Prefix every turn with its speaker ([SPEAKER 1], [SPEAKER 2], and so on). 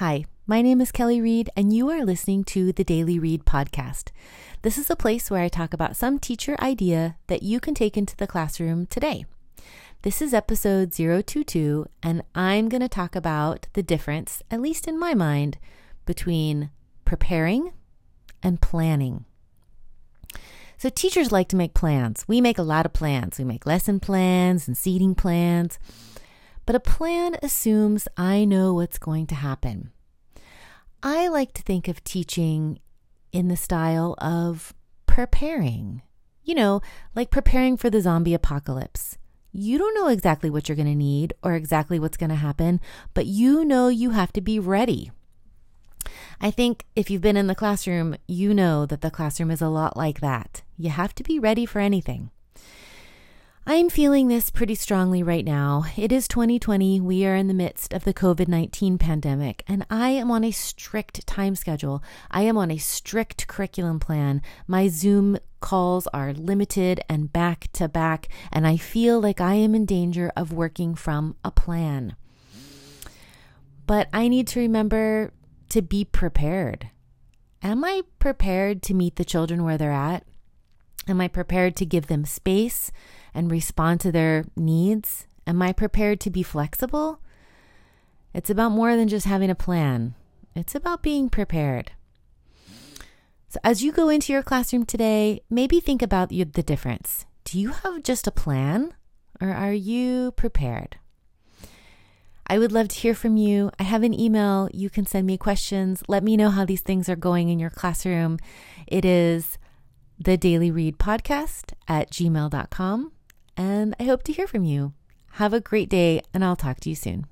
[SPEAKER 1] Hi, my name is Kelly Reed, and you are listening to the Daily Read podcast. This is a place where I talk about some teacher idea that you can take into the classroom today. This is episode 022, and I'm going to talk about the difference, at least in my mind, between preparing and planning. So, teachers like to make plans. We make a lot of plans. We make lesson plans and seating plans. But a plan assumes I know what's going to happen. I like to think of teaching in the style of preparing. You know, like preparing for the zombie apocalypse. You don't know exactly what you're going to need or exactly what's going to happen, but you know you have to be ready. I think if you've been in the classroom, you know that the classroom is a lot like that. You have to be ready for anything. I'm feeling this pretty strongly right now. It is 2020. We are in the midst of the COVID 19 pandemic, and I am on a strict time schedule. I am on a strict curriculum plan. My Zoom calls are limited and back to back, and I feel like I am in danger of working from a plan. But I need to remember to be prepared. Am I prepared to meet the children where they're at? Am I prepared to give them space and respond to their needs? Am I prepared to be flexible? It's about more than just having a plan, it's about being prepared. So, as you go into your classroom today, maybe think about the difference. Do you have just a plan or are you prepared? I would love to hear from you. I have an email. You can send me questions. Let me know how these things are going in your classroom. It is the Daily Read Podcast at gmail.com. And I hope to hear from you. Have a great day, and I'll talk to you soon.